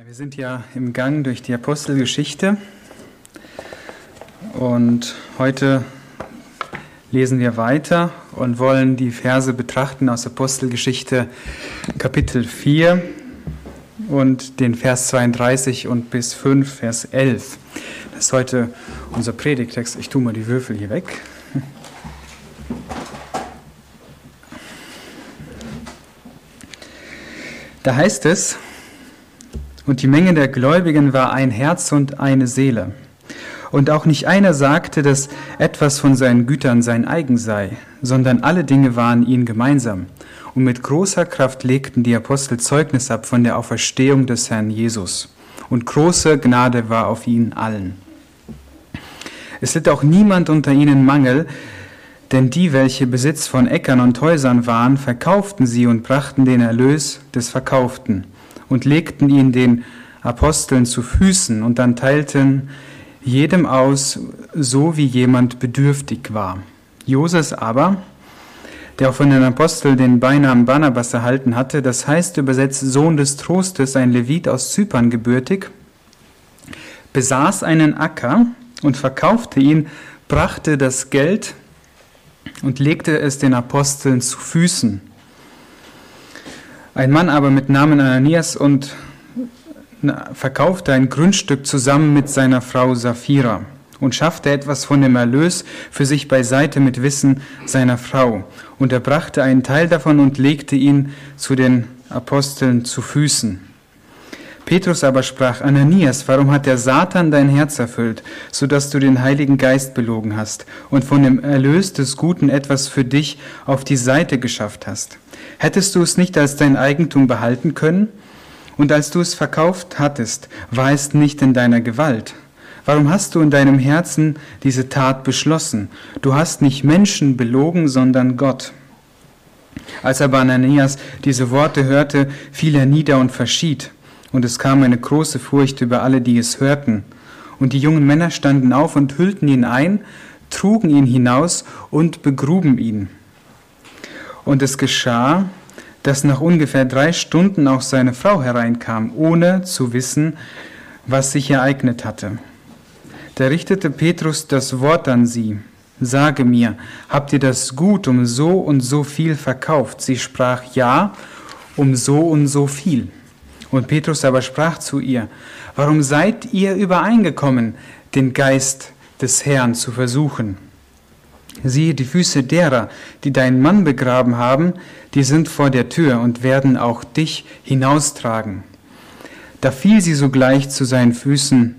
Ja, wir sind ja im Gang durch die Apostelgeschichte und heute lesen wir weiter und wollen die Verse betrachten aus Apostelgeschichte Kapitel 4 und den Vers 32 und bis 5, Vers 11. Das ist heute unser Predigtext. Ich tue mal die Würfel hier weg. Da heißt es, und die Menge der Gläubigen war ein Herz und eine Seele. Und auch nicht einer sagte, dass etwas von seinen Gütern sein eigen sei, sondern alle Dinge waren ihnen gemeinsam. Und mit großer Kraft legten die Apostel Zeugnis ab von der Auferstehung des Herrn Jesus. Und große Gnade war auf ihnen allen. Es litt auch niemand unter ihnen Mangel, denn die, welche Besitz von Äckern und Häusern waren, verkauften sie und brachten den Erlös des Verkauften und legten ihn den Aposteln zu Füßen und dann teilten jedem aus, so wie jemand bedürftig war. Joses aber, der auch von den Aposteln den Beinamen Barnabas erhalten hatte, das heißt übersetzt Sohn des Trostes, ein Levit aus Zypern gebürtig, besaß einen Acker und verkaufte ihn, brachte das Geld und legte es den Aposteln zu Füßen. Ein Mann aber mit Namen Ananias und verkaufte ein Grundstück zusammen mit seiner Frau Sapphira und schaffte etwas von dem Erlös für sich beiseite mit Wissen seiner Frau. Und er brachte einen Teil davon und legte ihn zu den Aposteln zu Füßen. Petrus aber sprach, Ananias, warum hat der Satan dein Herz erfüllt, so dass du den Heiligen Geist belogen hast und von dem Erlös des Guten etwas für dich auf die Seite geschafft hast? Hättest du es nicht als dein Eigentum behalten können? Und als du es verkauft hattest, war es nicht in deiner Gewalt. Warum hast du in deinem Herzen diese Tat beschlossen? Du hast nicht Menschen belogen, sondern Gott. Als aber Ananias diese Worte hörte, fiel er nieder und verschied. Und es kam eine große Furcht über alle, die es hörten. Und die jungen Männer standen auf und hüllten ihn ein, trugen ihn hinaus und begruben ihn. Und es geschah, dass nach ungefähr drei Stunden auch seine Frau hereinkam, ohne zu wissen, was sich ereignet hatte. Da richtete Petrus das Wort an sie. Sage mir, habt ihr das Gut um so und so viel verkauft? Sie sprach, ja, um so und so viel. Und Petrus aber sprach zu ihr, warum seid ihr übereingekommen, den Geist des Herrn zu versuchen? Siehe, die Füße derer, die deinen Mann begraben haben, die sind vor der Tür und werden auch dich hinaustragen. Da fiel sie sogleich zu seinen Füßen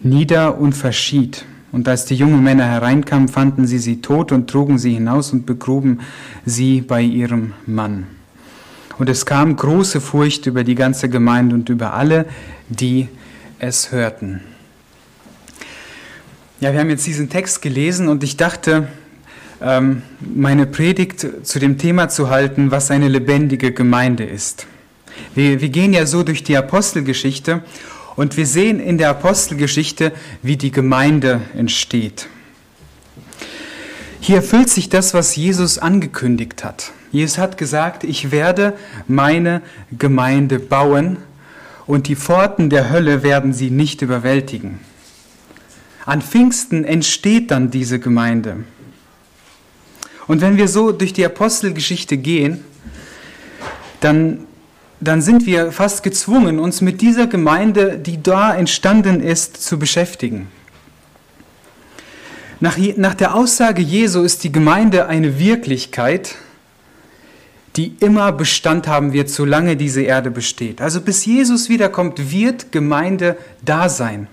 nieder und verschied. Und als die jungen Männer hereinkamen, fanden sie sie tot und trugen sie hinaus und begruben sie bei ihrem Mann. Und es kam große Furcht über die ganze Gemeinde und über alle, die es hörten. Ja, wir haben jetzt diesen Text gelesen und ich dachte, meine Predigt zu dem Thema zu halten, was eine lebendige Gemeinde ist. Wir, wir gehen ja so durch die Apostelgeschichte und wir sehen in der Apostelgeschichte, wie die Gemeinde entsteht. Hier erfüllt sich das, was Jesus angekündigt hat. Jesus hat gesagt, ich werde meine Gemeinde bauen und die Pforten der Hölle werden sie nicht überwältigen. An Pfingsten entsteht dann diese Gemeinde. Und wenn wir so durch die Apostelgeschichte gehen, dann, dann sind wir fast gezwungen, uns mit dieser Gemeinde, die da entstanden ist, zu beschäftigen. Nach, nach der Aussage Jesu ist die Gemeinde eine Wirklichkeit, die immer Bestand haben wird, solange diese Erde besteht. Also bis Jesus wiederkommt, wird Gemeinde da sein.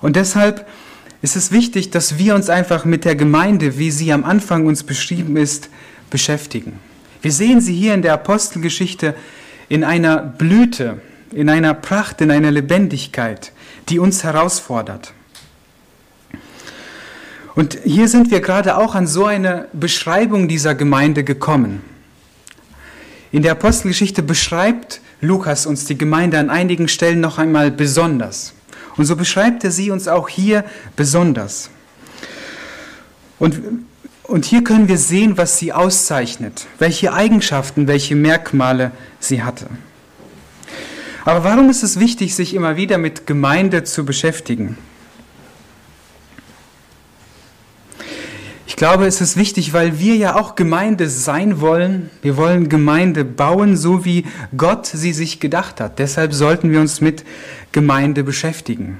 Und deshalb ist es wichtig, dass wir uns einfach mit der Gemeinde, wie sie am Anfang uns beschrieben ist, beschäftigen. Wir sehen sie hier in der Apostelgeschichte in einer Blüte, in einer Pracht, in einer Lebendigkeit, die uns herausfordert. Und hier sind wir gerade auch an so eine Beschreibung dieser Gemeinde gekommen. In der Apostelgeschichte beschreibt Lukas uns die Gemeinde an einigen Stellen noch einmal besonders. Und so beschreibt er sie uns auch hier besonders. Und, und hier können wir sehen, was sie auszeichnet, welche Eigenschaften, welche Merkmale sie hatte. Aber warum ist es wichtig, sich immer wieder mit Gemeinde zu beschäftigen? Ich glaube, es ist wichtig, weil wir ja auch Gemeinde sein wollen. Wir wollen Gemeinde bauen, so wie Gott sie sich gedacht hat. Deshalb sollten wir uns mit Gemeinde beschäftigen.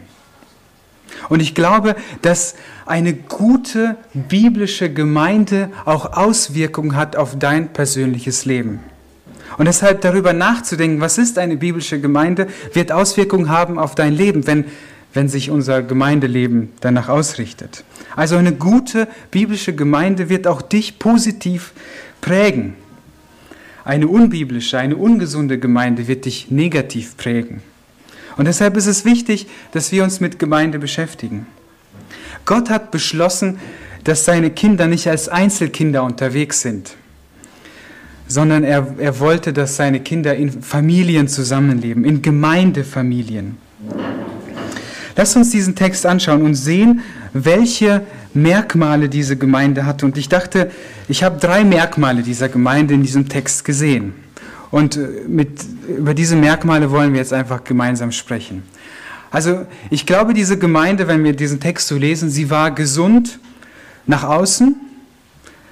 Und ich glaube, dass eine gute biblische Gemeinde auch Auswirkungen hat auf dein persönliches Leben. Und deshalb darüber nachzudenken, was ist eine biblische Gemeinde, wird Auswirkungen haben auf dein Leben, wenn, wenn sich unser Gemeindeleben danach ausrichtet. Also eine gute biblische Gemeinde wird auch dich positiv prägen. Eine unbiblische, eine ungesunde Gemeinde wird dich negativ prägen. Und deshalb ist es wichtig, dass wir uns mit Gemeinde beschäftigen. Gott hat beschlossen, dass seine Kinder nicht als Einzelkinder unterwegs sind, sondern er, er wollte, dass seine Kinder in Familien zusammenleben, in Gemeindefamilien. Lass uns diesen Text anschauen und sehen, welche Merkmale diese Gemeinde hat. Und ich dachte, ich habe drei Merkmale dieser Gemeinde in diesem Text gesehen. Und äh, mit, über diese Merkmale wollen wir jetzt einfach gemeinsam sprechen. Also ich glaube, diese Gemeinde, wenn wir diesen Text so lesen, sie war gesund nach außen,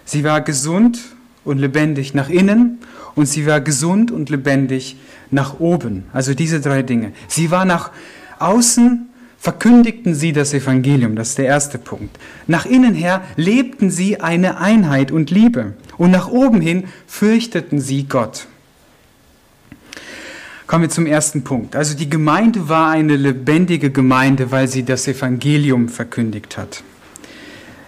sie war gesund und lebendig nach innen und sie war gesund und lebendig nach oben. Also diese drei Dinge. Sie war nach außen, verkündigten sie das Evangelium, das ist der erste Punkt. Nach innen her lebten sie eine Einheit und Liebe und nach oben hin fürchteten sie Gott. Kommen wir zum ersten Punkt. Also die Gemeinde war eine lebendige Gemeinde, weil sie das Evangelium verkündigt hat.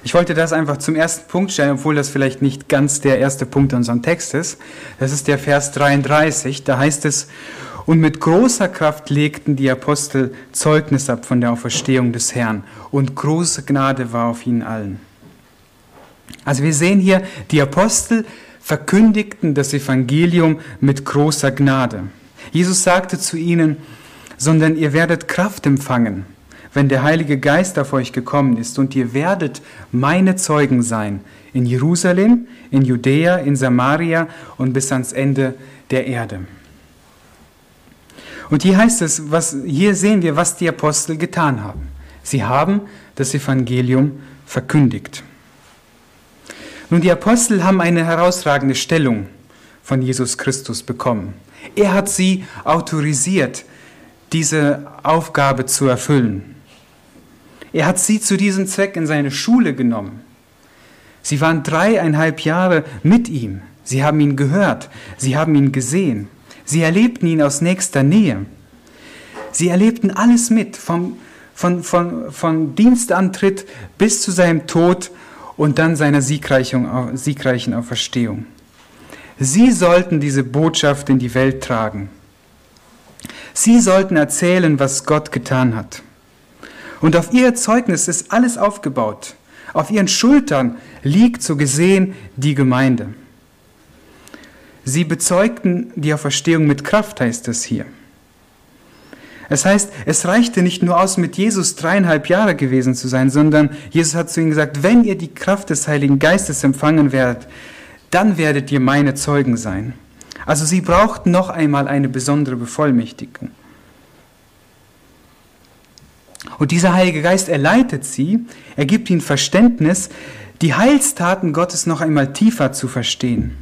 Ich wollte das einfach zum ersten Punkt stellen, obwohl das vielleicht nicht ganz der erste Punkt unserem Text ist. Das ist der Vers 33. Da heißt es, und mit großer Kraft legten die Apostel Zeugnis ab von der Auferstehung des Herrn, und große Gnade war auf ihnen allen. Also wir sehen hier, die Apostel verkündigten das Evangelium mit großer Gnade. Jesus sagte zu ihnen, sondern ihr werdet Kraft empfangen, wenn der Heilige Geist auf euch gekommen ist, und ihr werdet meine Zeugen sein in Jerusalem, in Judäa, in Samaria und bis ans Ende der Erde. Und hier heißt es, was, hier sehen wir, was die Apostel getan haben. Sie haben das Evangelium verkündigt. Nun, die Apostel haben eine herausragende Stellung von Jesus Christus bekommen. Er hat sie autorisiert, diese Aufgabe zu erfüllen. Er hat sie zu diesem Zweck in seine Schule genommen. Sie waren dreieinhalb Jahre mit ihm. Sie haben ihn gehört. Sie haben ihn gesehen. Sie erlebten ihn aus nächster Nähe. Sie erlebten alles mit, vom, von, von, von Dienstantritt bis zu seinem Tod und dann seiner siegreichen, Auferstehung. Sie sollten diese Botschaft in die Welt tragen. Sie sollten erzählen, was Gott getan hat. Und auf ihr Zeugnis ist alles aufgebaut. Auf ihren Schultern liegt so gesehen die Gemeinde. Sie bezeugten die Auferstehung mit Kraft, heißt es hier. Es heißt, es reichte nicht nur aus, mit Jesus dreieinhalb Jahre gewesen zu sein, sondern Jesus hat zu ihnen gesagt, wenn ihr die Kraft des Heiligen Geistes empfangen werdet, dann werdet ihr meine Zeugen sein. Also sie brauchten noch einmal eine besondere Bevollmächtigung. Und dieser Heilige Geist, er leitet sie, er gibt ihnen Verständnis, die Heilstaten Gottes noch einmal tiefer zu verstehen.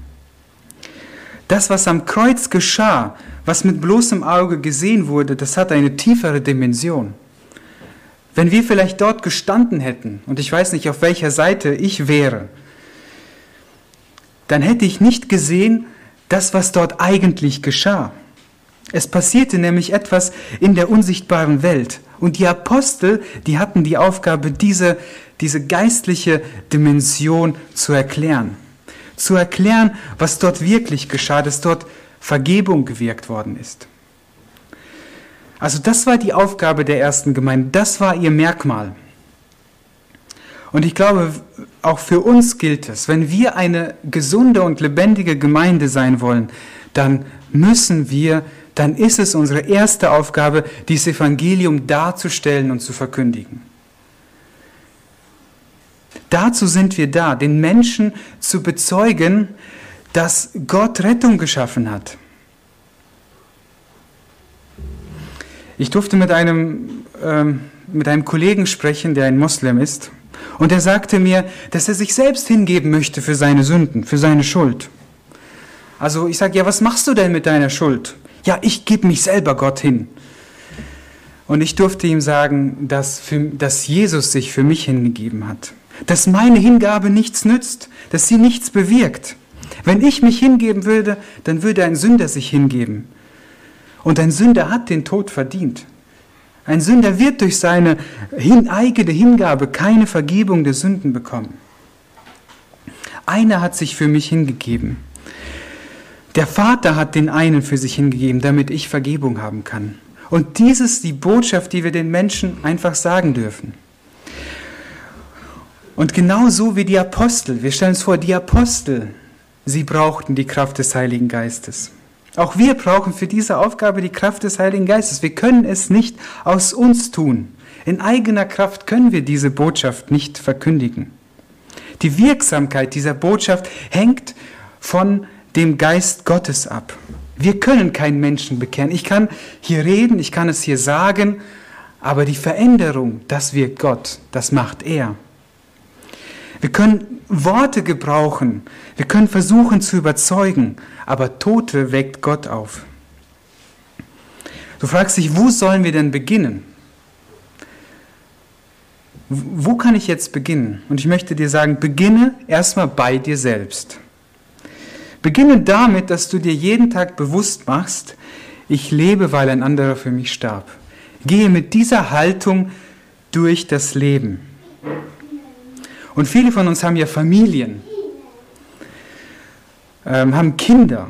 Das, was am Kreuz geschah, was mit bloßem Auge gesehen wurde, das hat eine tiefere Dimension. Wenn wir vielleicht dort gestanden hätten, und ich weiß nicht, auf welcher Seite ich wäre, dann hätte ich nicht gesehen, das, was dort eigentlich geschah. Es passierte nämlich etwas in der unsichtbaren Welt. Und die Apostel, die hatten die Aufgabe, diese, diese geistliche Dimension zu erklären. Zu erklären, was dort wirklich geschah, dass dort Vergebung gewirkt worden ist. Also das war die Aufgabe der ersten Gemeinde, das war ihr Merkmal. Und ich glaube, auch für uns gilt es, wenn wir eine gesunde und lebendige Gemeinde sein wollen, dann müssen wir, dann ist es unsere erste Aufgabe, dieses Evangelium darzustellen und zu verkündigen. Dazu sind wir da, den Menschen zu bezeugen, dass Gott Rettung geschaffen hat. Ich durfte mit einem, ähm, mit einem Kollegen sprechen, der ein Moslem ist. Und er sagte mir, dass er sich selbst hingeben möchte für seine Sünden, für seine Schuld. Also ich sage, ja, was machst du denn mit deiner Schuld? Ja, ich gebe mich selber Gott hin. Und ich durfte ihm sagen, dass, für, dass Jesus sich für mich hingegeben hat. Dass meine Hingabe nichts nützt, dass sie nichts bewirkt. Wenn ich mich hingeben würde, dann würde ein Sünder sich hingeben. Und ein Sünder hat den Tod verdient. Ein Sünder wird durch seine eigene Hingabe keine Vergebung der Sünden bekommen. Einer hat sich für mich hingegeben. Der Vater hat den einen für sich hingegeben, damit ich Vergebung haben kann. Und dies ist die Botschaft, die wir den Menschen einfach sagen dürfen. Und genauso wie die Apostel, wir stellen uns vor, die Apostel, sie brauchten die Kraft des Heiligen Geistes. Auch wir brauchen für diese Aufgabe die Kraft des Heiligen Geistes. Wir können es nicht aus uns tun. In eigener Kraft können wir diese Botschaft nicht verkündigen. Die Wirksamkeit dieser Botschaft hängt von dem Geist Gottes ab. Wir können keinen Menschen bekehren. Ich kann hier reden, ich kann es hier sagen, aber die Veränderung, das wirkt Gott, das macht er. Wir können Worte gebrauchen, wir können versuchen zu überzeugen, aber Tote weckt Gott auf. Du fragst dich, wo sollen wir denn beginnen? Wo kann ich jetzt beginnen? Und ich möchte dir sagen, beginne erstmal bei dir selbst. Beginne damit, dass du dir jeden Tag bewusst machst, ich lebe, weil ein anderer für mich starb. Gehe mit dieser Haltung durch das Leben. Und viele von uns haben ja Familien, ähm, haben Kinder.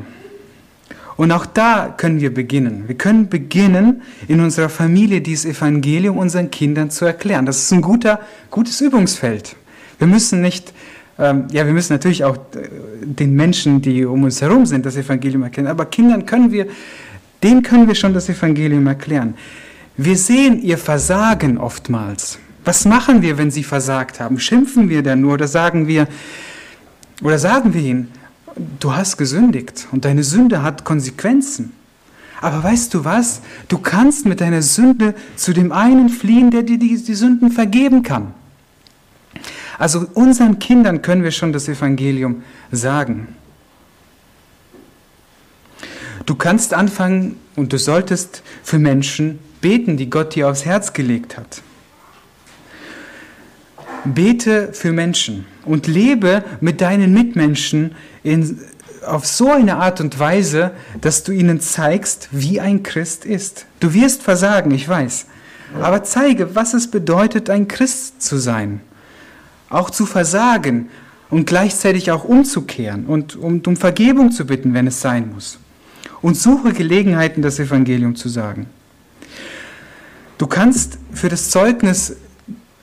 Und auch da können wir beginnen. Wir können beginnen, in unserer Familie dieses Evangelium unseren Kindern zu erklären. Das ist ein guter, gutes Übungsfeld. Wir müssen nicht ähm, ja, wir müssen natürlich auch äh, den Menschen, die um uns herum sind, das Evangelium erkennen. Aber Kindern können wir, denen können wir schon das Evangelium erklären. Wir sehen ihr Versagen oftmals. Was machen wir, wenn sie versagt haben? Schimpfen wir dann nur oder sagen wir, oder sagen wir ihnen, du hast gesündigt und deine Sünde hat Konsequenzen. Aber weißt du was? Du kannst mit deiner Sünde zu dem einen fliehen, der dir die, die Sünden vergeben kann. Also unseren Kindern können wir schon das Evangelium sagen. Du kannst anfangen und du solltest für Menschen beten, die Gott dir aufs Herz gelegt hat. Bete für Menschen und lebe mit deinen Mitmenschen in, auf so eine Art und Weise, dass du ihnen zeigst, wie ein Christ ist. Du wirst versagen, ich weiß, aber zeige, was es bedeutet, ein Christ zu sein auch zu versagen und gleichzeitig auch umzukehren und um, um Vergebung zu bitten, wenn es sein muss. Und suche Gelegenheiten, das Evangelium zu sagen. Du kannst für das Zeugnis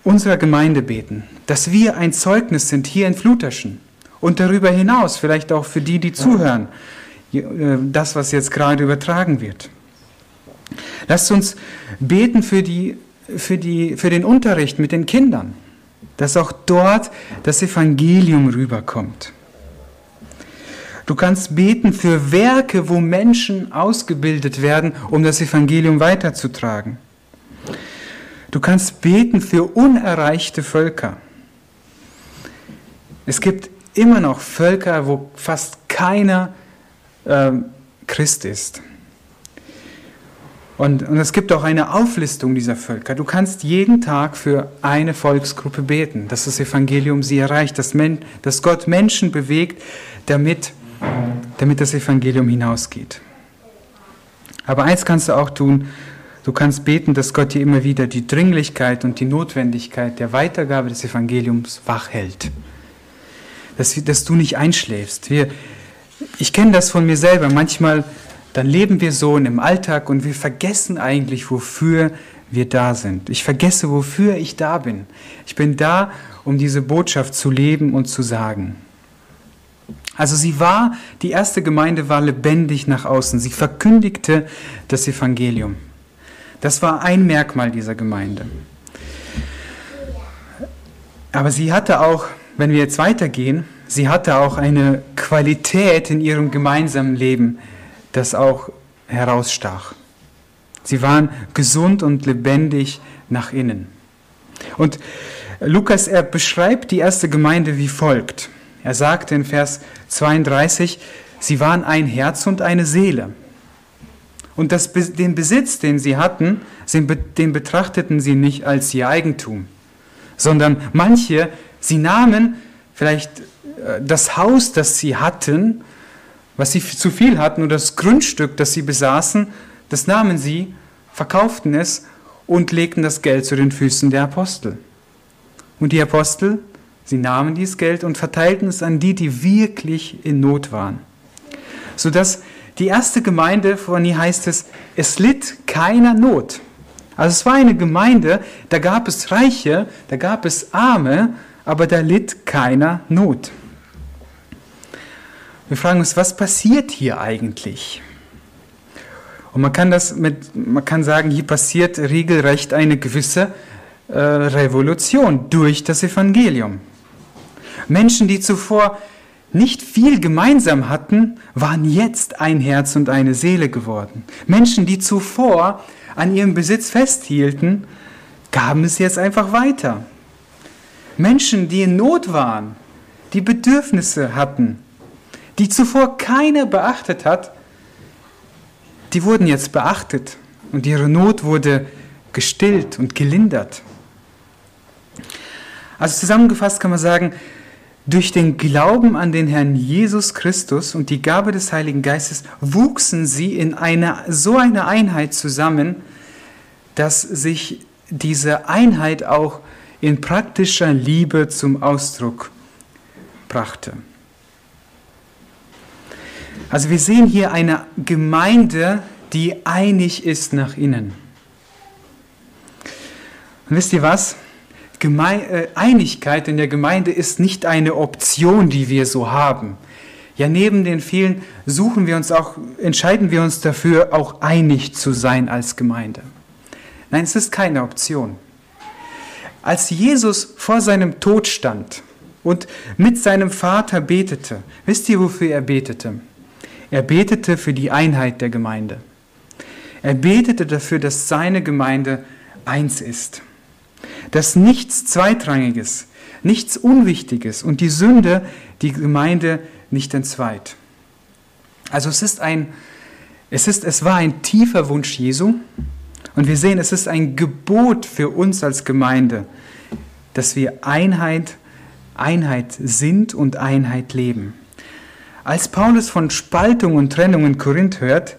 unserer Gemeinde beten, dass wir ein Zeugnis sind hier in Fluterschen und darüber hinaus, vielleicht auch für die, die zuhören, äh, das, was jetzt gerade übertragen wird. Lasst uns beten für, die, für, die, für den Unterricht mit den Kindern dass auch dort das Evangelium rüberkommt. Du kannst beten für Werke, wo Menschen ausgebildet werden, um das Evangelium weiterzutragen. Du kannst beten für unerreichte Völker. Es gibt immer noch Völker, wo fast keiner äh, Christ ist. Und, und es gibt auch eine Auflistung dieser Völker. Du kannst jeden Tag für eine Volksgruppe beten, dass das Evangelium sie erreicht, dass, Men, dass Gott Menschen bewegt, damit, damit das Evangelium hinausgeht. Aber eins kannst du auch tun, du kannst beten, dass Gott dir immer wieder die Dringlichkeit und die Notwendigkeit der Weitergabe des Evangeliums wachhält. Dass, dass du nicht einschläfst. Wir, ich kenne das von mir selber. Manchmal dann leben wir so in dem Alltag und wir vergessen eigentlich, wofür wir da sind. Ich vergesse, wofür ich da bin. Ich bin da, um diese Botschaft zu leben und zu sagen. Also sie war, die erste Gemeinde war lebendig nach außen. Sie verkündigte das Evangelium. Das war ein Merkmal dieser Gemeinde. Aber sie hatte auch, wenn wir jetzt weitergehen, sie hatte auch eine Qualität in ihrem gemeinsamen Leben, das auch herausstach. Sie waren gesund und lebendig nach innen. Und Lukas, er beschreibt die erste Gemeinde wie folgt. Er sagt in Vers 32, sie waren ein Herz und eine Seele. Und das, den Besitz, den sie hatten, den betrachteten sie nicht als ihr Eigentum, sondern manche, sie nahmen vielleicht äh, das Haus, das sie hatten, was sie zu viel hatten, oder das Grundstück, das sie besaßen, das nahmen sie, verkauften es und legten das Geld zu den Füßen der Apostel. Und die Apostel, sie nahmen dieses Geld und verteilten es an die, die wirklich in Not waren. Sodass die erste Gemeinde, von ihr heißt es, es litt keiner Not. Also es war eine Gemeinde, da gab es Reiche, da gab es Arme, aber da litt keiner Not. Wir fragen uns, was passiert hier eigentlich? Und man kann das mit, man kann sagen, hier passiert regelrecht eine gewisse äh, Revolution durch das Evangelium. Menschen, die zuvor nicht viel gemeinsam hatten, waren jetzt ein Herz und eine Seele geworden. Menschen, die zuvor an ihrem Besitz festhielten, gaben es jetzt einfach weiter. Menschen, die in Not waren, die Bedürfnisse hatten, die zuvor keiner beachtet hat, die wurden jetzt beachtet und ihre Not wurde gestillt und gelindert. Also zusammengefasst kann man sagen, durch den Glauben an den Herrn Jesus Christus und die Gabe des Heiligen Geistes wuchsen sie in eine, so eine Einheit zusammen, dass sich diese Einheit auch in praktischer Liebe zum Ausdruck brachte. Also wir sehen hier eine Gemeinde, die einig ist nach innen. Und wisst ihr was? Geme äh, Einigkeit in der Gemeinde ist nicht eine Option, die wir so haben. Ja, neben den vielen suchen wir uns auch, entscheiden wir uns dafür, auch einig zu sein als Gemeinde. Nein, es ist keine Option. Als Jesus vor seinem Tod stand und mit seinem Vater betete, wisst ihr, wofür er betete? Er betete für die Einheit der Gemeinde. Er betete dafür, dass seine Gemeinde eins ist. Dass nichts Zweitrangiges, nichts Unwichtiges und die Sünde die Gemeinde nicht entzweit. Also es ist ein, es ist, es war ein tiefer Wunsch Jesu und wir sehen, es ist ein Gebot für uns als Gemeinde, dass wir Einheit, Einheit sind und Einheit leben. Als Paulus von Spaltung und Trennung in Korinth hört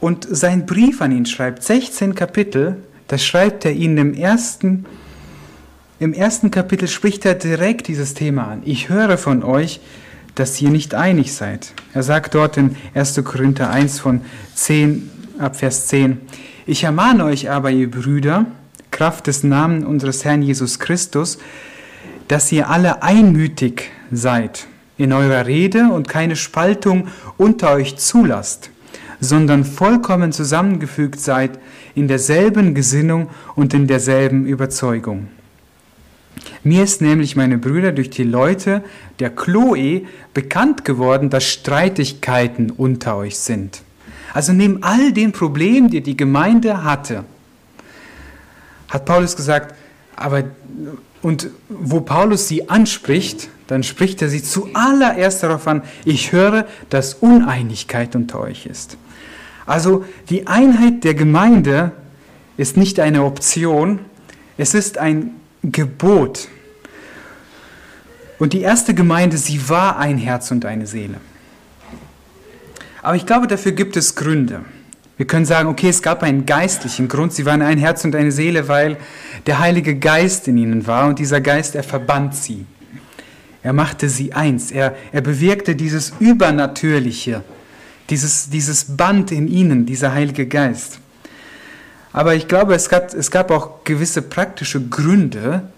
und seinen Brief an ihn schreibt, 16 Kapitel, da schreibt er ihnen im ersten, im ersten Kapitel spricht er direkt dieses Thema an. Ich höre von euch, dass ihr nicht einig seid. Er sagt dort in 1. Korinther 1 von 10 ab Vers 10, ich ermahne euch aber, ihr Brüder, Kraft des Namens unseres Herrn Jesus Christus, dass ihr alle einmütig seid in eurer Rede und keine Spaltung unter euch zulasst, sondern vollkommen zusammengefügt seid in derselben Gesinnung und in derselben Überzeugung. Mir ist nämlich, meine Brüder, durch die Leute der Chloe bekannt geworden, dass Streitigkeiten unter euch sind. Also neben all den Problemen, die die Gemeinde hatte, hat Paulus gesagt, aber und wo Paulus sie anspricht, dann spricht er sie zuallererst darauf an, ich höre, dass Uneinigkeit unter euch ist. Also die Einheit der Gemeinde ist nicht eine Option, es ist ein Gebot. Und die erste Gemeinde, sie war ein Herz und eine Seele. Aber ich glaube, dafür gibt es Gründe. Wir können sagen, okay, es gab einen geistlichen Grund. Sie waren ein Herz und eine Seele, weil der Heilige Geist in ihnen war und dieser Geist, er verband sie. Er machte sie eins. Er, er bewirkte dieses Übernatürliche, dieses, dieses Band in ihnen, dieser Heilige Geist. Aber ich glaube, es gab, es gab auch gewisse praktische Gründe,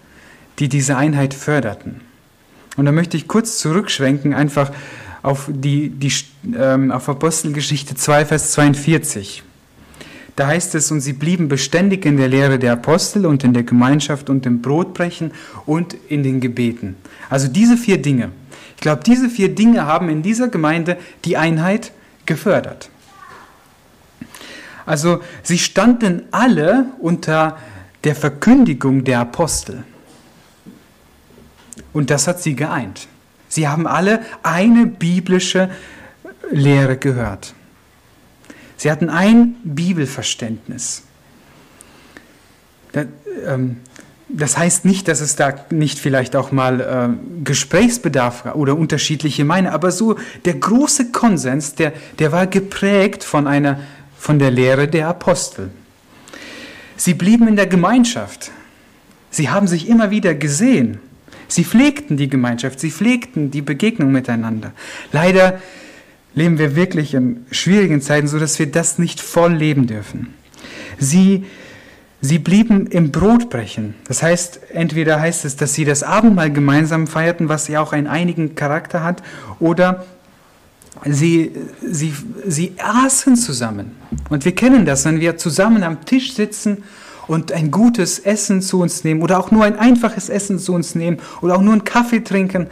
die diese Einheit förderten. Und da möchte ich kurz zurückschwenken, einfach auf, die, die, ähm, auf Apostelgeschichte 2, Vers 42. Da heißt es, und sie blieben beständig in der Lehre der Apostel und in der Gemeinschaft und im Brotbrechen und in den Gebeten. Also diese vier Dinge. Ich glaube, diese vier Dinge haben in dieser Gemeinde die Einheit gefördert. Also sie standen alle unter der Verkündigung der Apostel. Und das hat sie geeint. Sie haben alle eine biblische Lehre gehört. Sie hatten ein Bibelverständnis. Das heißt nicht, dass es da nicht vielleicht auch mal äh, Gesprächsbedarf oder unterschiedliche Meinungen, aber so der große Konsens, der, der war geprägt von, einer, von der Lehre der Apostel. Sie blieben in der Gemeinschaft. Sie haben sich immer wieder gesehen. Sie pflegten die Gemeinschaft, sie pflegten die Begegnung miteinander. Leider leben wir wirklich in schwierigen Zeiten, so dass wir das nicht voll leben dürfen. Sie Sie blieben im Brotbrechen. Das heißt, entweder heißt es, dass sie das Abendmahl gemeinsam feierten, was ja auch einen einigen Charakter hat, oder sie, sie, sie aßen zusammen. Und wir kennen das, wenn wir zusammen am Tisch sitzen und ein gutes Essen zu uns nehmen oder auch nur ein einfaches Essen zu uns nehmen oder auch nur einen Kaffee trinken,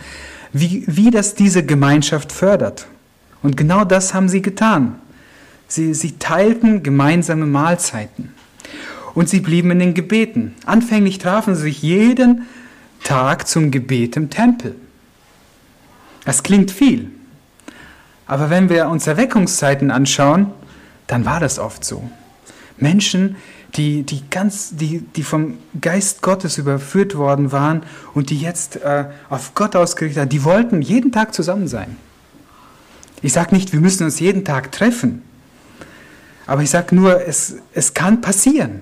wie, wie das diese Gemeinschaft fördert. Und genau das haben sie getan. Sie, sie teilten gemeinsame Mahlzeiten und sie blieben in den Gebeten. Anfänglich trafen sie sich jeden Tag zum Gebet im Tempel. Das klingt viel. Aber wenn wir uns Erweckungszeiten anschauen, dann war das oft so. Menschen, die, die, ganz, die, die vom Geist Gottes überführt worden waren und die jetzt äh, auf Gott ausgerichtet waren, die wollten jeden Tag zusammen sein. Ich sage nicht, wir müssen uns jeden Tag treffen, aber ich sage nur, es, es kann passieren.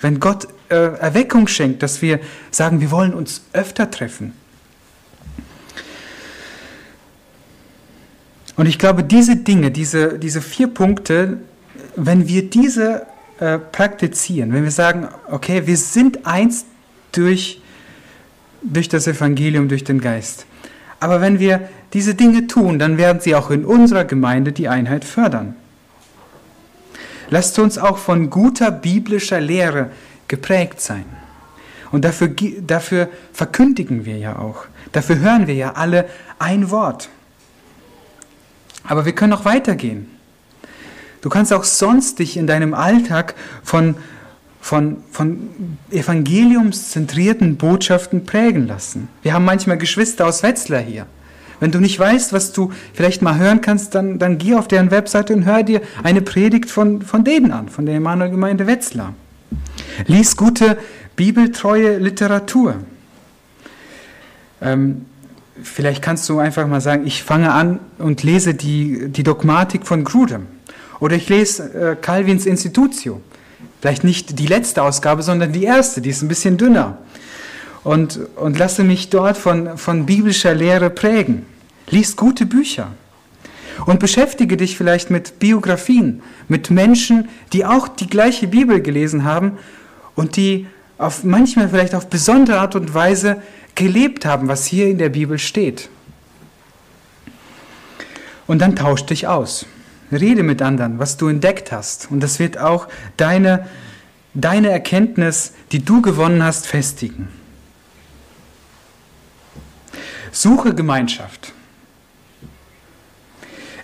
Wenn Gott äh, Erweckung schenkt, dass wir sagen, wir wollen uns öfter treffen. Und ich glaube, diese Dinge, diese, diese vier Punkte, wenn wir diese äh, praktizieren, wenn wir sagen, okay, wir sind eins durch, durch das Evangelium, durch den Geist. Aber wenn wir diese Dinge tun, dann werden sie auch in unserer Gemeinde die Einheit fördern. Lasst uns auch von guter biblischer Lehre geprägt sein. Und dafür, dafür verkündigen wir ja auch. Dafür hören wir ja alle ein Wort. Aber wir können auch weitergehen. Du kannst auch sonst dich in deinem Alltag von, von, von evangeliumszentrierten Botschaften prägen lassen. Wir haben manchmal Geschwister aus Wetzlar hier. Wenn du nicht weißt, was du vielleicht mal hören kannst, dann, dann geh auf deren Webseite und hör dir eine Predigt von, von denen an, von der Emanuel-Gemeinde Wetzlar. Lies gute bibeltreue Literatur. Ähm, vielleicht kannst du einfach mal sagen, ich fange an und lese die, die Dogmatik von Grudem. Oder ich lese äh, Calvins Institutio. Vielleicht nicht die letzte Ausgabe, sondern die erste, die ist ein bisschen dünner und, und lasse mich dort von, von biblischer Lehre prägen. Lies gute Bücher und beschäftige dich vielleicht mit Biografien, mit Menschen, die auch die gleiche Bibel gelesen haben und die auf manchmal vielleicht auf besondere Art und Weise gelebt haben, was hier in der Bibel steht. Und dann tausch dich aus. Rede mit anderen, was du entdeckt hast. Und das wird auch deine, deine Erkenntnis, die du gewonnen hast, festigen. Suche Gemeinschaft.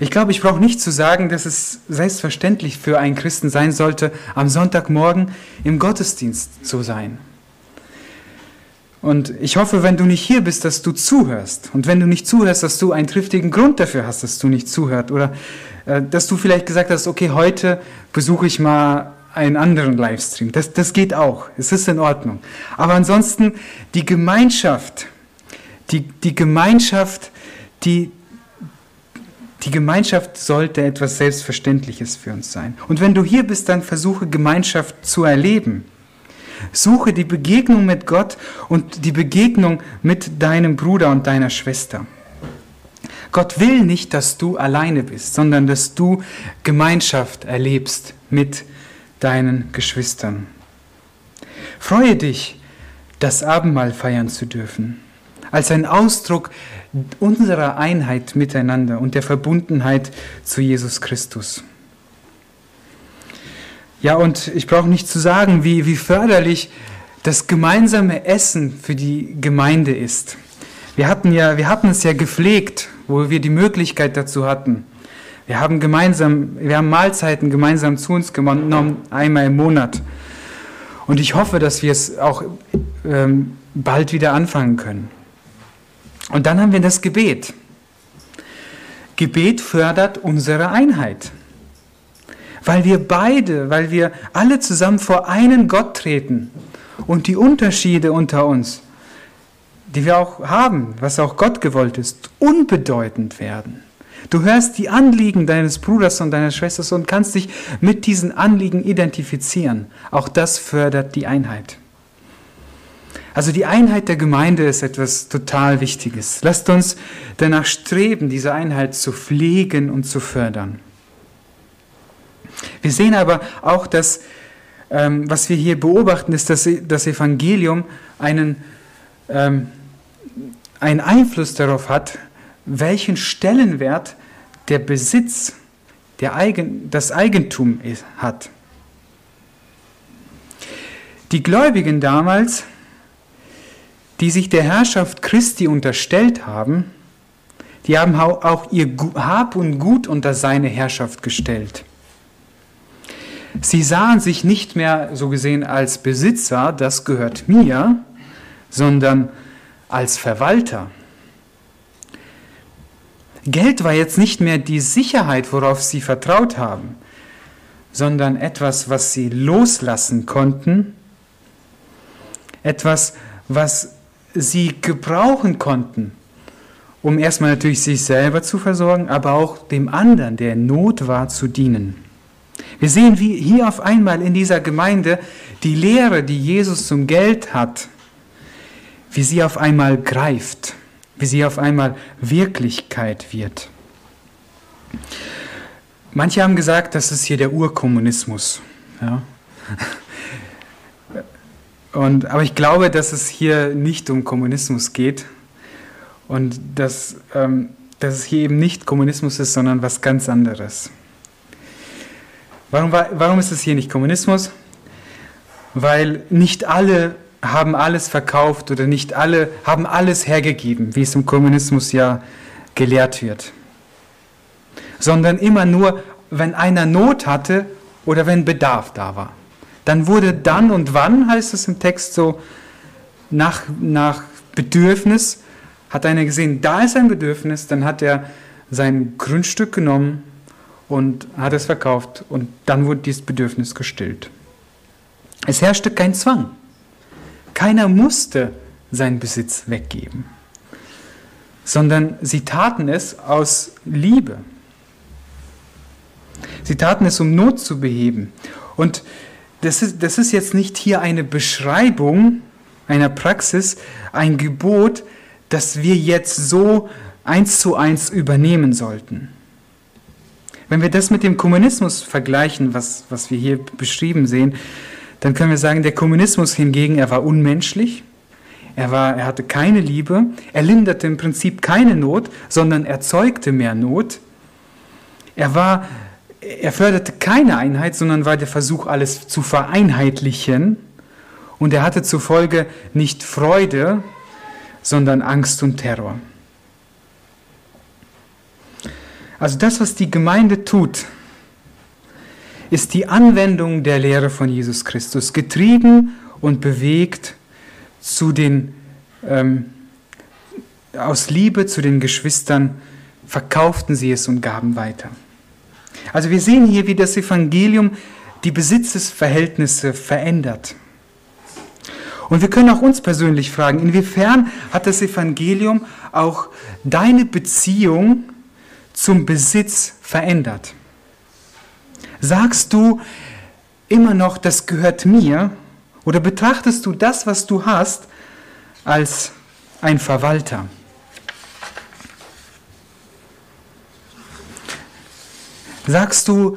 Ich glaube, ich brauche nicht zu sagen, dass es selbstverständlich für einen Christen sein sollte, am Sonntagmorgen im Gottesdienst zu sein. Und ich hoffe, wenn du nicht hier bist, dass du zuhörst. Und wenn du nicht zuhörst, dass du einen triftigen Grund dafür hast, dass du nicht zuhörst. Oder äh, dass du vielleicht gesagt hast, okay, heute besuche ich mal einen anderen Livestream. Das, das geht auch. Es ist in Ordnung. Aber ansonsten die Gemeinschaft, die, die Gemeinschaft, die, die Gemeinschaft sollte etwas Selbstverständliches für uns sein. Und wenn du hier bist, dann versuche Gemeinschaft zu erleben. Suche die Begegnung mit Gott und die Begegnung mit deinem Bruder und deiner Schwester. Gott will nicht, dass du alleine bist, sondern dass du Gemeinschaft erlebst mit deinen Geschwistern. Freue dich, das Abendmahl feiern zu dürfen als ein Ausdruck unserer Einheit miteinander und der Verbundenheit zu Jesus Christus. Ja, und ich brauche nicht zu sagen, wie, wie förderlich das gemeinsame Essen für die Gemeinde ist. Wir hatten, ja, wir hatten es ja gepflegt, wo wir die Möglichkeit dazu hatten. Wir haben gemeinsam, wir haben Mahlzeiten gemeinsam zu uns genommen, einmal im Monat. Und ich hoffe, dass wir es auch ähm, bald wieder anfangen können. Und dann haben wir das Gebet. Gebet fördert unsere Einheit. Weil wir beide, weil wir alle zusammen vor einen Gott treten und die Unterschiede unter uns, die wir auch haben, was auch Gott gewollt ist, unbedeutend werden. Du hörst die Anliegen deines Bruders und deiner Schwester und kannst dich mit diesen Anliegen identifizieren. Auch das fördert die Einheit. Also die Einheit der Gemeinde ist etwas total Wichtiges. Lasst uns danach streben, diese Einheit zu pflegen und zu fördern. Wir sehen aber auch, dass ähm, was wir hier beobachten, ist, dass das Evangelium einen, ähm, einen Einfluss darauf hat, welchen Stellenwert der Besitz, der Eigen, das Eigentum ist, hat. Die Gläubigen damals, die sich der Herrschaft Christi unterstellt haben, die haben auch ihr Hab und Gut unter seine Herrschaft gestellt. Sie sahen sich nicht mehr so gesehen als Besitzer, das gehört mir, sondern als Verwalter. Geld war jetzt nicht mehr die Sicherheit, worauf sie vertraut haben, sondern etwas, was sie loslassen konnten, etwas, was sie gebrauchen konnten, um erstmal natürlich sich selber zu versorgen, aber auch dem anderen, der in Not war, zu dienen. Wir sehen, wie hier auf einmal in dieser Gemeinde die Lehre, die Jesus zum Geld hat, wie sie auf einmal greift wie sie auf einmal Wirklichkeit wird. Manche haben gesagt, das ist hier der Urkommunismus. Ja. Und, aber ich glaube, dass es hier nicht um Kommunismus geht und dass, ähm, dass es hier eben nicht Kommunismus ist, sondern was ganz anderes. Warum, warum ist es hier nicht Kommunismus? Weil nicht alle haben alles verkauft oder nicht alle haben alles hergegeben, wie es im Kommunismus ja gelehrt wird. Sondern immer nur, wenn einer Not hatte oder wenn Bedarf da war. Dann wurde dann und wann, heißt es im Text so, nach, nach Bedürfnis, hat einer gesehen, da ist ein Bedürfnis, dann hat er sein Grundstück genommen und hat es verkauft und dann wurde dieses Bedürfnis gestillt. Es herrschte kein Zwang. Keiner musste seinen Besitz weggeben, sondern sie taten es aus Liebe. Sie taten es, um Not zu beheben. Und das ist, das ist jetzt nicht hier eine Beschreibung einer Praxis, ein Gebot, das wir jetzt so eins zu eins übernehmen sollten. Wenn wir das mit dem Kommunismus vergleichen, was, was wir hier beschrieben sehen, dann können wir sagen, der Kommunismus hingegen, er war unmenschlich, er, war, er hatte keine Liebe, er linderte im Prinzip keine Not, sondern erzeugte mehr Not. Er, war, er förderte keine Einheit, sondern war der Versuch, alles zu vereinheitlichen. Und er hatte zufolge nicht Freude, sondern Angst und Terror. Also das, was die Gemeinde tut, ist die Anwendung der Lehre von Jesus Christus, getrieben und bewegt zu den, ähm, aus Liebe zu den Geschwistern, verkauften sie es und gaben weiter. Also wir sehen hier, wie das Evangelium die Besitzesverhältnisse verändert. Und wir können auch uns persönlich fragen, inwiefern hat das Evangelium auch deine Beziehung zum Besitz verändert? Sagst du immer noch, das gehört mir? Oder betrachtest du das, was du hast, als ein Verwalter? Sagst du,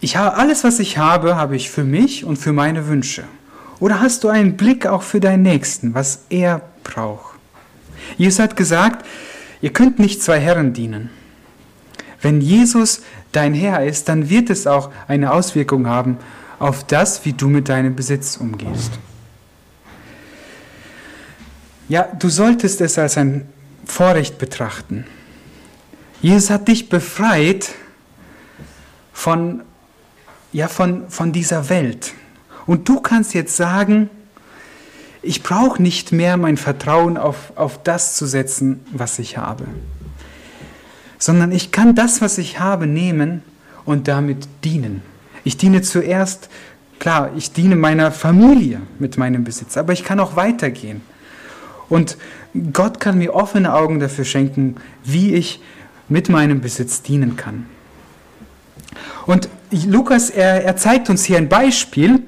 ich habe alles, was ich habe, habe ich für mich und für meine Wünsche? Oder hast du einen Blick auch für deinen Nächsten, was er braucht? Jesus hat gesagt, ihr könnt nicht zwei Herren dienen. Wenn Jesus dein Herr ist, dann wird es auch eine Auswirkung haben auf das, wie du mit deinem Besitz umgehst. Ja, du solltest es als ein Vorrecht betrachten. Jesus hat dich befreit von, ja, von, von dieser Welt. Und du kannst jetzt sagen, ich brauche nicht mehr mein Vertrauen auf, auf das zu setzen, was ich habe, sondern ich kann das, was ich habe, nehmen und damit dienen. Ich diene zuerst, klar, ich diene meiner Familie mit meinem Besitz, aber ich kann auch weitergehen. Und Gott kann mir offene Augen dafür schenken, wie ich mit meinem Besitz dienen kann. Und Lukas, er, er zeigt uns hier ein Beispiel,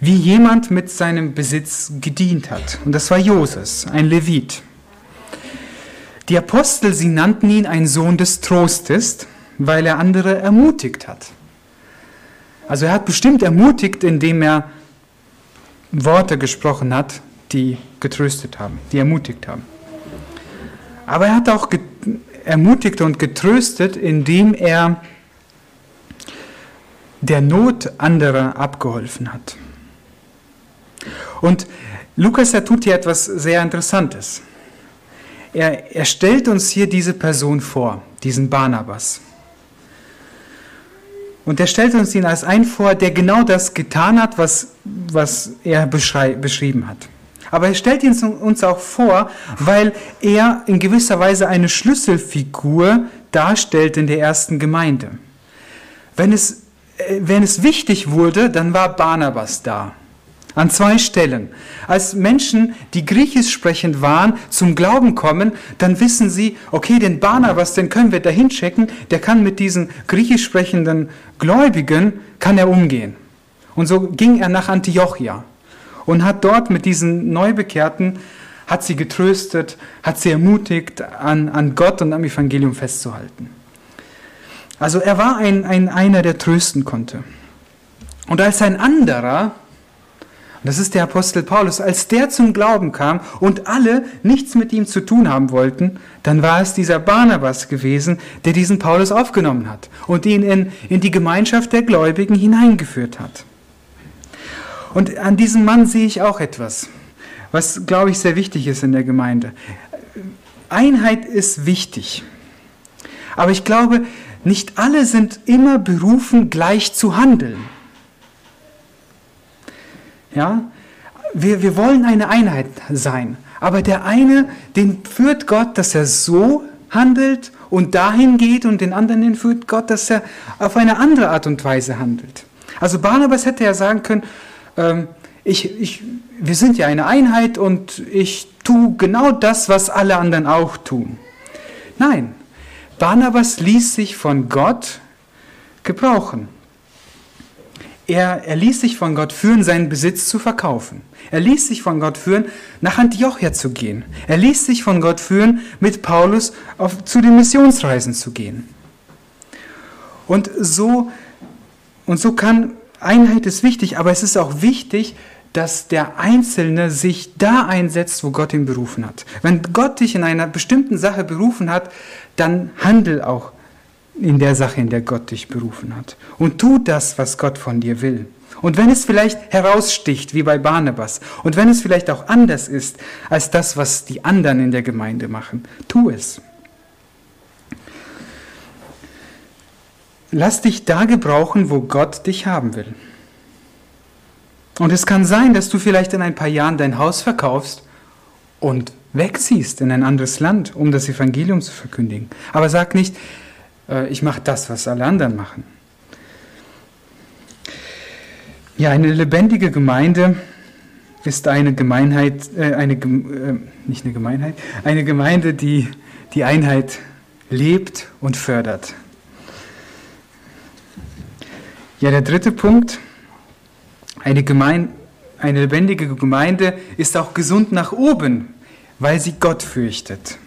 wie jemand mit seinem Besitz gedient hat. Und das war Joses, ein Levit. Die Apostel, sie nannten ihn ein Sohn des Trostes, weil er andere ermutigt hat. Also er hat bestimmt ermutigt, indem er Worte gesprochen hat, die getröstet haben, die ermutigt haben. Aber er hat auch ermutigt und getröstet, indem er der Not anderer abgeholfen hat. Und Lukas, er tut hier etwas sehr Interessantes. Er, er stellt uns hier diese Person vor, diesen Barnabas. Und er stellt uns ihn als einen vor, der genau das getan hat, was, was er beschrieben hat. Aber er stellt ihn uns auch vor, weil er in gewisser Weise eine Schlüsselfigur darstellt in der ersten Gemeinde. Wenn es, wenn es wichtig wurde, dann war Barnabas da. An zwei Stellen. Als Menschen, die griechisch sprechend waren, zum Glauben kommen, dann wissen sie, okay, den Barnabas, den können wir da hinchecken, der kann mit diesen griechisch sprechenden Gläubigen, kann er umgehen. Und so ging er nach Antiochia und hat dort mit diesen Neubekehrten, hat sie getröstet, hat sie ermutigt, an, an Gott und am Evangelium festzuhalten. Also er war ein, ein einer, der trösten konnte. Und als ein anderer, das ist der Apostel Paulus, als der zum Glauben kam und alle nichts mit ihm zu tun haben wollten, dann war es dieser Barnabas gewesen, der diesen Paulus aufgenommen hat und ihn in, in die Gemeinschaft der Gläubigen hineingeführt hat. Und an diesem Mann sehe ich auch etwas, was, glaube ich, sehr wichtig ist in der Gemeinde. Einheit ist wichtig. Aber ich glaube, nicht alle sind immer berufen, gleich zu handeln. Ja? Wir, wir wollen eine Einheit sein. Aber der eine, den führt Gott, dass er so handelt und dahin geht und den anderen den führt Gott, dass er auf eine andere Art und Weise handelt. Also Barnabas hätte ja sagen können, ähm, ich, ich, wir sind ja eine Einheit und ich tue genau das, was alle anderen auch tun. Nein, Barnabas ließ sich von Gott gebrauchen. Er, er ließ sich von Gott führen, seinen Besitz zu verkaufen. Er ließ sich von Gott führen, nach Antiochia zu gehen. Er ließ sich von Gott führen, mit Paulus auf, zu den Missionsreisen zu gehen. Und so, und so kann, Einheit ist wichtig, aber es ist auch wichtig, dass der Einzelne sich da einsetzt, wo Gott ihn berufen hat. Wenn Gott dich in einer bestimmten Sache berufen hat, dann handel auch in der Sache, in der Gott dich berufen hat. Und tu das, was Gott von dir will. Und wenn es vielleicht heraussticht, wie bei Barnabas, und wenn es vielleicht auch anders ist als das, was die anderen in der Gemeinde machen, tu es. Lass dich da gebrauchen, wo Gott dich haben will. Und es kann sein, dass du vielleicht in ein paar Jahren dein Haus verkaufst und wegziehst in ein anderes Land, um das Evangelium zu verkündigen. Aber sag nicht, äh, ich mache das, was alle anderen machen. Ja, eine lebendige Gemeinde ist eine Gemeinheit, äh, eine, äh, nicht eine Gemeinheit, eine Gemeinde, die die Einheit lebt und fördert. Ja, der dritte Punkt, eine, Gemein, eine lebendige Gemeinde ist auch gesund nach oben, weil sie Gott fürchtet.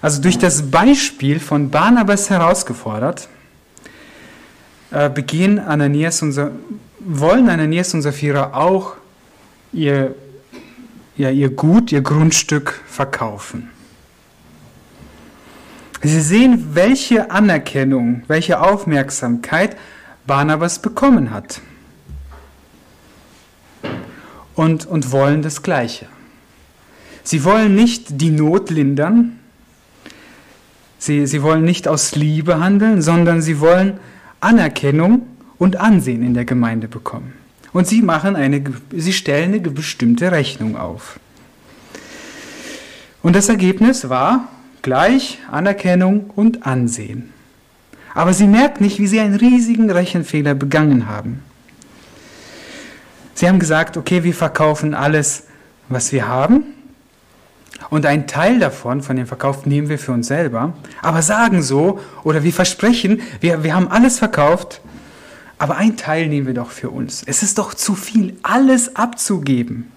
Also durch das Beispiel von Barnabas herausgefordert, äh, begehen Ananias und, wollen Ananias und Sapphira auch ihr, ja, ihr Gut, ihr Grundstück verkaufen. Sie sehen, welche Anerkennung, welche Aufmerksamkeit Barnabas bekommen hat. Und, und wollen das Gleiche. Sie wollen nicht die Not lindern, Sie, sie wollen nicht aus Liebe handeln, sondern sie wollen Anerkennung und Ansehen in der Gemeinde bekommen. Und sie machen eine, sie stellen eine bestimmte Rechnung auf. Und das Ergebnis war gleich Anerkennung und Ansehen. Aber sie merkt nicht, wie sie einen riesigen Rechenfehler begangen haben. Sie haben gesagt, okay, wir verkaufen alles, was wir haben. Und ein Teil davon, von dem Verkauf, nehmen wir für uns selber. Aber sagen so, oder wir versprechen, wir, wir haben alles verkauft, aber ein Teil nehmen wir doch für uns. Es ist doch zu viel, alles abzugeben.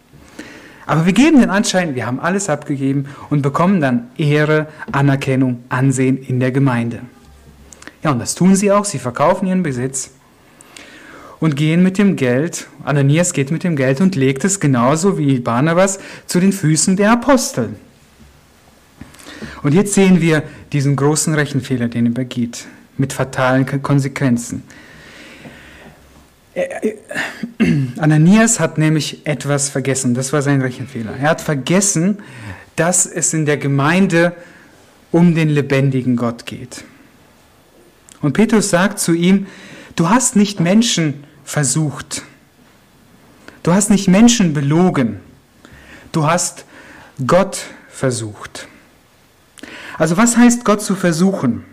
Aber wir geben den Anschein, wir haben alles abgegeben und bekommen dann Ehre, Anerkennung, Ansehen in der Gemeinde. Ja, und das tun sie auch. Sie verkaufen ihren Besitz und gehen mit dem Geld, Ananias geht mit dem Geld und legt es genauso wie Barnabas zu den Füßen der Apostel. Und jetzt sehen wir diesen großen Rechenfehler, den er begeht, mit fatalen Konsequenzen. Ananias hat nämlich etwas vergessen, das war sein Rechenfehler. Er hat vergessen, dass es in der Gemeinde um den lebendigen Gott geht. Und Petrus sagt zu ihm, du hast nicht Menschen versucht, du hast nicht Menschen belogen, du hast Gott versucht. Also was heißt Gott zu versuchen?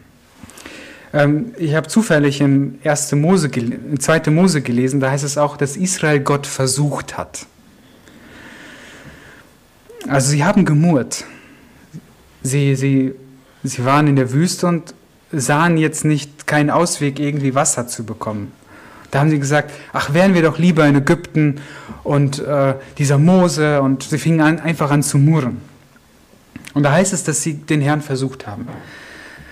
Ähm, ich habe zufällig in, 1. Mose, in 2. Mose gelesen, da heißt es auch, dass Israel Gott versucht hat. Also sie haben gemurrt. Sie, sie, sie waren in der Wüste und sahen jetzt nicht keinen Ausweg, irgendwie Wasser zu bekommen. Da haben sie gesagt, ach, wären wir doch lieber in Ägypten und äh, dieser Mose und sie fingen an, einfach an zu murren. Und da heißt es, dass sie den Herrn versucht haben.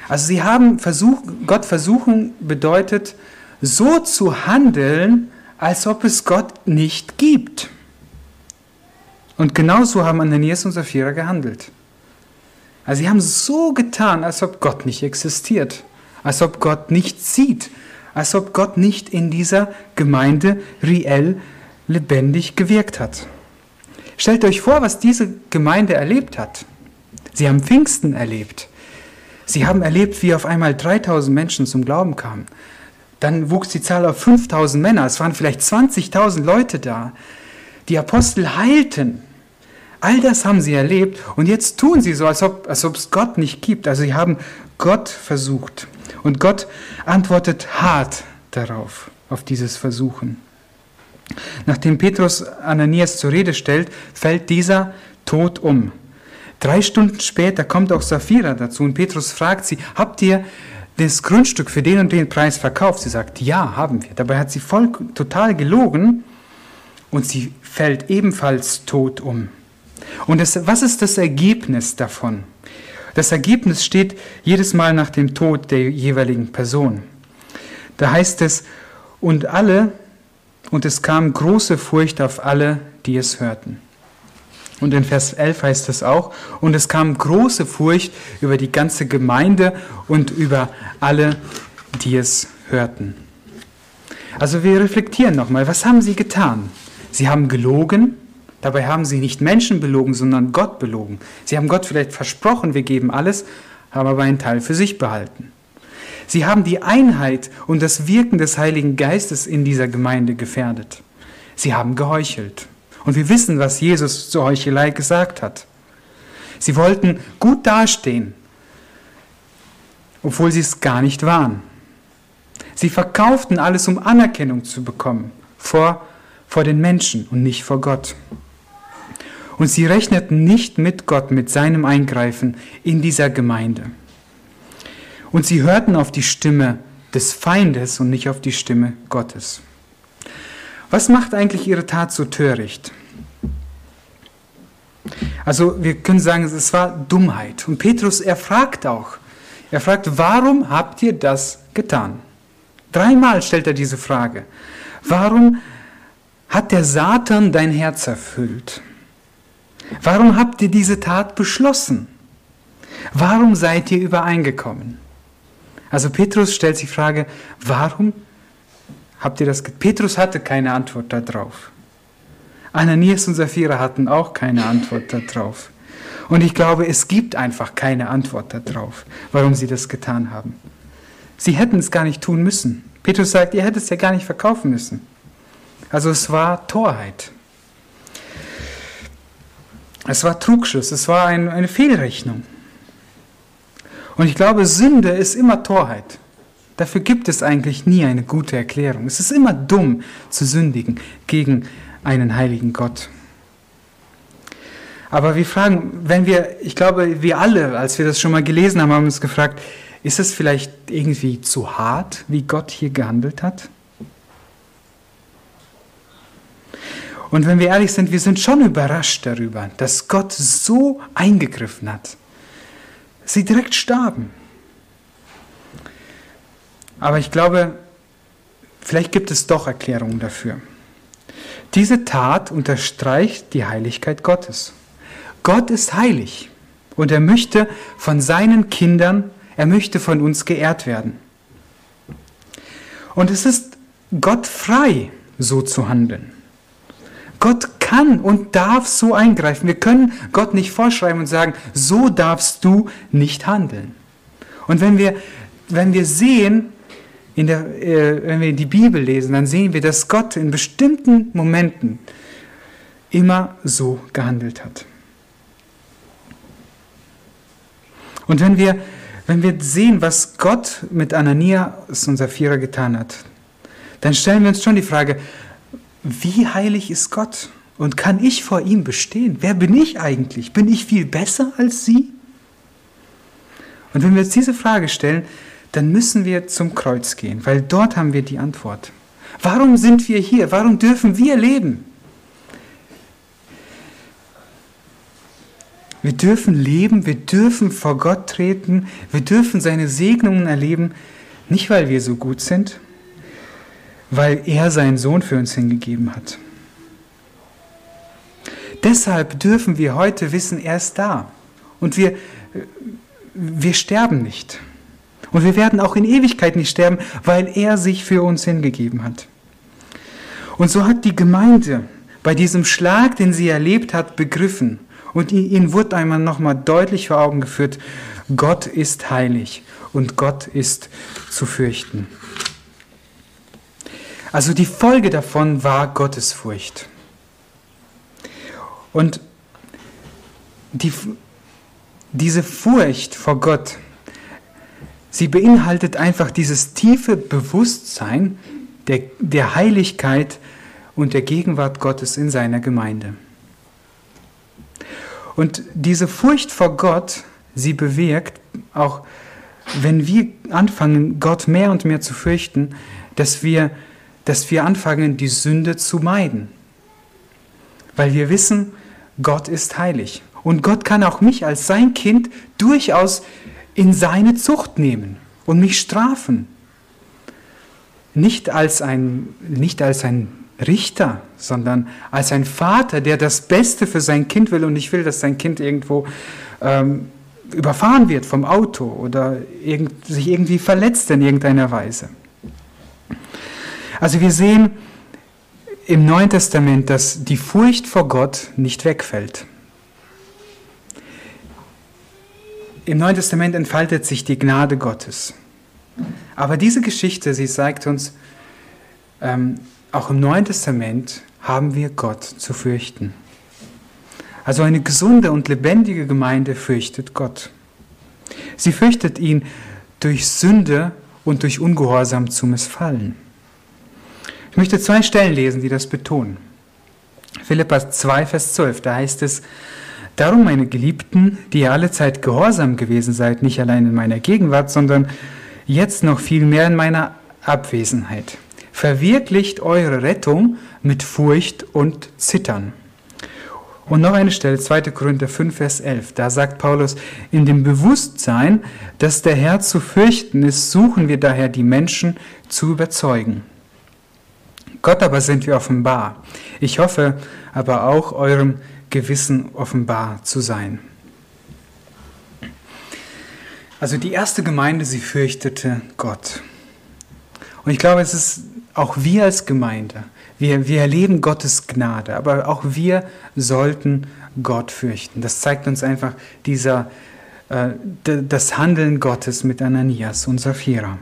Also sie haben versucht, Gott versuchen bedeutet, so zu handeln, als ob es Gott nicht gibt. Und genauso haben Ananias und Sapphira gehandelt. Also sie haben so getan, als ob Gott nicht existiert, als ob Gott nicht sieht, als ob Gott nicht in dieser Gemeinde reell lebendig gewirkt hat. Stellt euch vor, was diese Gemeinde erlebt hat. Sie haben Pfingsten erlebt. Sie haben erlebt, wie auf einmal 3000 Menschen zum Glauben kamen. Dann wuchs die Zahl auf 5000 Männer. Es waren vielleicht 20.000 Leute da. Die Apostel heilten. All das haben sie erlebt und jetzt tun sie so, als ob, als ob es Gott nicht gibt. Also sie haben Gott versucht. Und Gott antwortet hart darauf, auf dieses Versuchen. Nachdem Petrus Ananias zur Rede stellt, fällt dieser tot um. Drei Stunden später kommt auch Sapphira dazu und Petrus fragt sie, habt ihr das Grundstück für den und den Preis verkauft? Sie sagt, ja, haben wir. Dabei hat sie voll, total gelogen und sie fällt ebenfalls tot um. Und das, was ist das Ergebnis davon? Das Ergebnis steht jedes Mal nach dem Tod der jeweiligen Person. Da heißt es, und alle, und es kam große Furcht auf alle, die es hörten. Und in Vers 11 heißt es auch, und es kam große Furcht über die ganze Gemeinde und über alle, die es hörten. Also wir reflektieren nochmal, was haben sie getan? Sie haben gelogen, dabei haben sie nicht Menschen belogen, sondern Gott belogen. Sie haben Gott vielleicht versprochen, wir geben alles, haben aber einen Teil für sich behalten. Sie haben die Einheit und das Wirken des Heiligen Geistes in dieser Gemeinde gefährdet. Sie haben geheuchelt. Und wir wissen, was Jesus zur Heuchelei gesagt hat. Sie wollten gut dastehen, obwohl sie es gar nicht waren. Sie verkauften alles, um Anerkennung zu bekommen vor, vor den Menschen und nicht vor Gott. Und sie rechneten nicht mit Gott, mit seinem Eingreifen in dieser Gemeinde. Und sie hörten auf die Stimme des Feindes und nicht auf die Stimme Gottes. Was macht eigentlich ihre Tat so töricht? Also wir können sagen, es war Dummheit. Und Petrus, er fragt auch, er fragt, warum habt ihr das getan? Dreimal stellt er diese Frage. Warum hat der Satan dein Herz erfüllt? Warum habt ihr diese Tat beschlossen? Warum seid ihr übereingekommen? Also Petrus stellt sich die Frage, warum Habt ihr das? Petrus hatte keine Antwort darauf. Ananias und Sapphira hatten auch keine Antwort darauf. Und ich glaube, es gibt einfach keine Antwort darauf, warum sie das getan haben. Sie hätten es gar nicht tun müssen. Petrus sagt, ihr hättet es ja gar nicht verkaufen müssen. Also es war Torheit. Es war Trugschluss, es war ein, eine Fehlrechnung. Und ich glaube, Sünde ist immer Torheit. Dafür gibt es eigentlich nie eine gute Erklärung. Es ist immer dumm zu sündigen gegen einen heiligen Gott. Aber wir fragen, wenn wir, ich glaube, wir alle, als wir das schon mal gelesen haben, haben uns gefragt, ist es vielleicht irgendwie zu hart, wie Gott hier gehandelt hat? Und wenn wir ehrlich sind, wir sind schon überrascht darüber, dass Gott so eingegriffen hat. Sie direkt starben. Aber ich glaube, vielleicht gibt es doch Erklärungen dafür. Diese Tat unterstreicht die Heiligkeit Gottes. Gott ist heilig und er möchte von seinen Kindern, er möchte von uns geehrt werden. Und es ist Gott frei, so zu handeln. Gott kann und darf so eingreifen. Wir können Gott nicht vorschreiben und sagen, so darfst du nicht handeln. Und wenn wir, wenn wir sehen, in der, äh, wenn wir die Bibel lesen, dann sehen wir, dass Gott in bestimmten Momenten immer so gehandelt hat. Und wenn wir, wenn wir sehen, was Gott mit Ananias und Sapphira getan hat, dann stellen wir uns schon die Frage, wie heilig ist Gott? Und kann ich vor ihm bestehen? Wer bin ich eigentlich? Bin ich viel besser als sie? Und wenn wir uns diese Frage stellen, dann müssen wir zum Kreuz gehen, weil dort haben wir die Antwort. Warum sind wir hier? Warum dürfen wir leben? Wir dürfen leben, wir dürfen vor Gott treten, wir dürfen seine Segnungen erleben, nicht weil wir so gut sind, weil er seinen Sohn für uns hingegeben hat. Deshalb dürfen wir heute wissen, er ist da. Und wir, wir sterben nicht. Und wir werden auch in Ewigkeit nicht sterben, weil er sich für uns hingegeben hat. Und so hat die Gemeinde bei diesem Schlag, den sie erlebt hat, begriffen. Und ihnen wurde einmal nochmal deutlich vor Augen geführt, Gott ist heilig und Gott ist zu fürchten. Also die Folge davon war Gottesfurcht. Und die, diese Furcht vor Gott, Sie beinhaltet einfach dieses tiefe Bewusstsein der, der Heiligkeit und der Gegenwart Gottes in seiner Gemeinde. Und diese Furcht vor Gott, sie bewirkt, auch wenn wir anfangen, Gott mehr und mehr zu fürchten, dass wir, dass wir anfangen, die Sünde zu meiden. Weil wir wissen, Gott ist heilig. Und Gott kann auch mich als sein Kind durchaus in seine Zucht nehmen und mich strafen. Nicht als ein, nicht als ein Richter, sondern als ein Vater, der das Beste für sein Kind will und nicht will, dass sein Kind irgendwo ähm, überfahren wird vom Auto oder irgend, sich irgendwie verletzt in irgendeiner Weise. Also wir sehen im Neuen Testament, dass die Furcht vor Gott nicht wegfällt. Im Neuen Testament entfaltet sich die Gnade Gottes. Aber diese Geschichte, sie zeigt uns, ähm, auch im Neuen Testament haben wir Gott zu fürchten. Also eine gesunde und lebendige Gemeinde fürchtet Gott. Sie fürchtet ihn durch Sünde und durch Ungehorsam zu missfallen. Ich möchte zwei Stellen lesen, die das betonen. Philippa 2, Vers 12, da heißt es, Darum, meine Geliebten, die ihr alle Zeit gehorsam gewesen seid, nicht allein in meiner Gegenwart, sondern jetzt noch viel mehr in meiner Abwesenheit. Verwirklicht eure Rettung mit Furcht und Zittern. Und noch eine Stelle, 2. Korinther 5, Vers 11. Da sagt Paulus, in dem Bewusstsein, dass der Herr zu fürchten ist, suchen wir daher die Menschen zu überzeugen. Gott aber sind wir offenbar. Ich hoffe aber auch eurem Gewissen offenbar zu sein. Also die erste Gemeinde, sie fürchtete Gott. Und ich glaube, es ist auch wir als Gemeinde, wir, wir erleben Gottes Gnade, aber auch wir sollten Gott fürchten. Das zeigt uns einfach dieser, äh, das Handeln Gottes mit Ananias und Sapphira.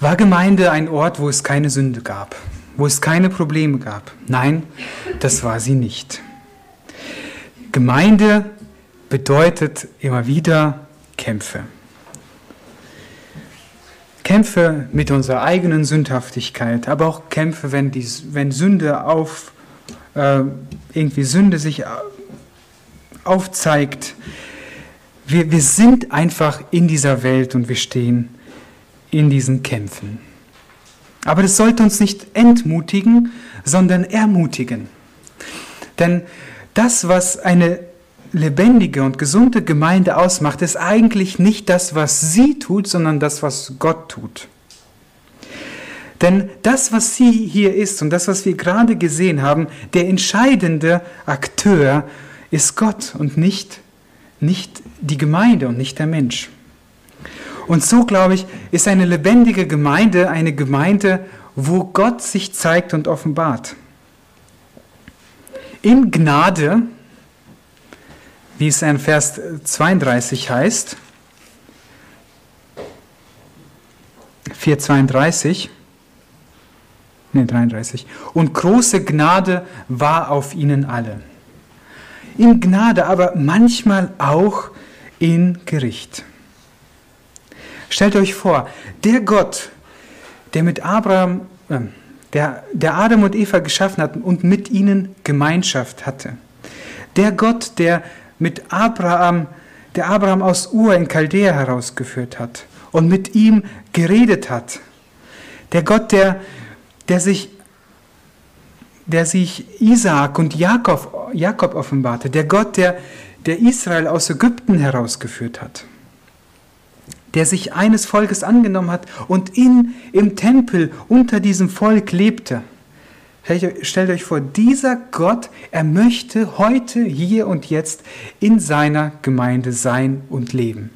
War Gemeinde ein Ort, wo es keine Sünde gab, wo es keine Probleme gab? Nein, das war sie nicht. Gemeinde bedeutet immer wieder Kämpfe. Kämpfe mit unserer eigenen Sündhaftigkeit, aber auch Kämpfe, wenn, die, wenn Sünde auf, äh, irgendwie Sünde sich aufzeigt. Wir, wir sind einfach in dieser Welt und wir stehen in diesen Kämpfen. Aber das sollte uns nicht entmutigen, sondern ermutigen. Denn das, was eine lebendige und gesunde Gemeinde ausmacht, ist eigentlich nicht das, was sie tut, sondern das, was Gott tut. Denn das, was sie hier ist und das, was wir gerade gesehen haben, der entscheidende Akteur ist Gott und nicht, nicht die Gemeinde und nicht der Mensch. Und so, glaube ich, ist eine lebendige Gemeinde eine Gemeinde, wo Gott sich zeigt und offenbart. In Gnade wie es in Vers 32 heißt. 4,32. Ne, 33. Und große Gnade war auf ihnen alle. In Gnade, aber manchmal auch in Gericht. Stellt euch vor, der Gott, der mit Abraham, äh, der, der Adam und Eva geschaffen hat und mit ihnen Gemeinschaft hatte. Der Gott, der mit Abraham, der Abraham aus Ur in Chaldea herausgeführt hat und mit ihm geredet hat. Der Gott, der, der sich der sich Isaak und Jakob, Jakob offenbarte, der Gott, der, der Israel aus Ägypten herausgeführt hat, der sich eines Volkes angenommen hat und in, im Tempel unter diesem Volk lebte. Stellt euch vor, dieser Gott, er möchte heute, hier und jetzt in seiner Gemeinde sein und leben.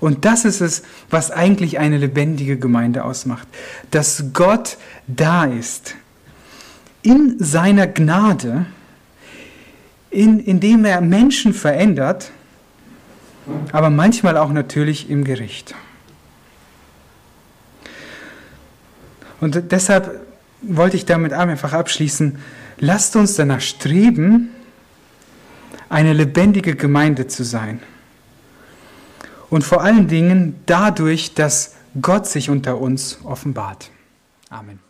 Und das ist es, was eigentlich eine lebendige Gemeinde ausmacht. Dass Gott da ist. In seiner Gnade, in, indem er Menschen verändert, aber manchmal auch natürlich im Gericht. Und deshalb wollte ich damit einfach abschließen, lasst uns danach streben, eine lebendige Gemeinde zu sein. Und vor allen Dingen dadurch, dass Gott sich unter uns offenbart. Amen.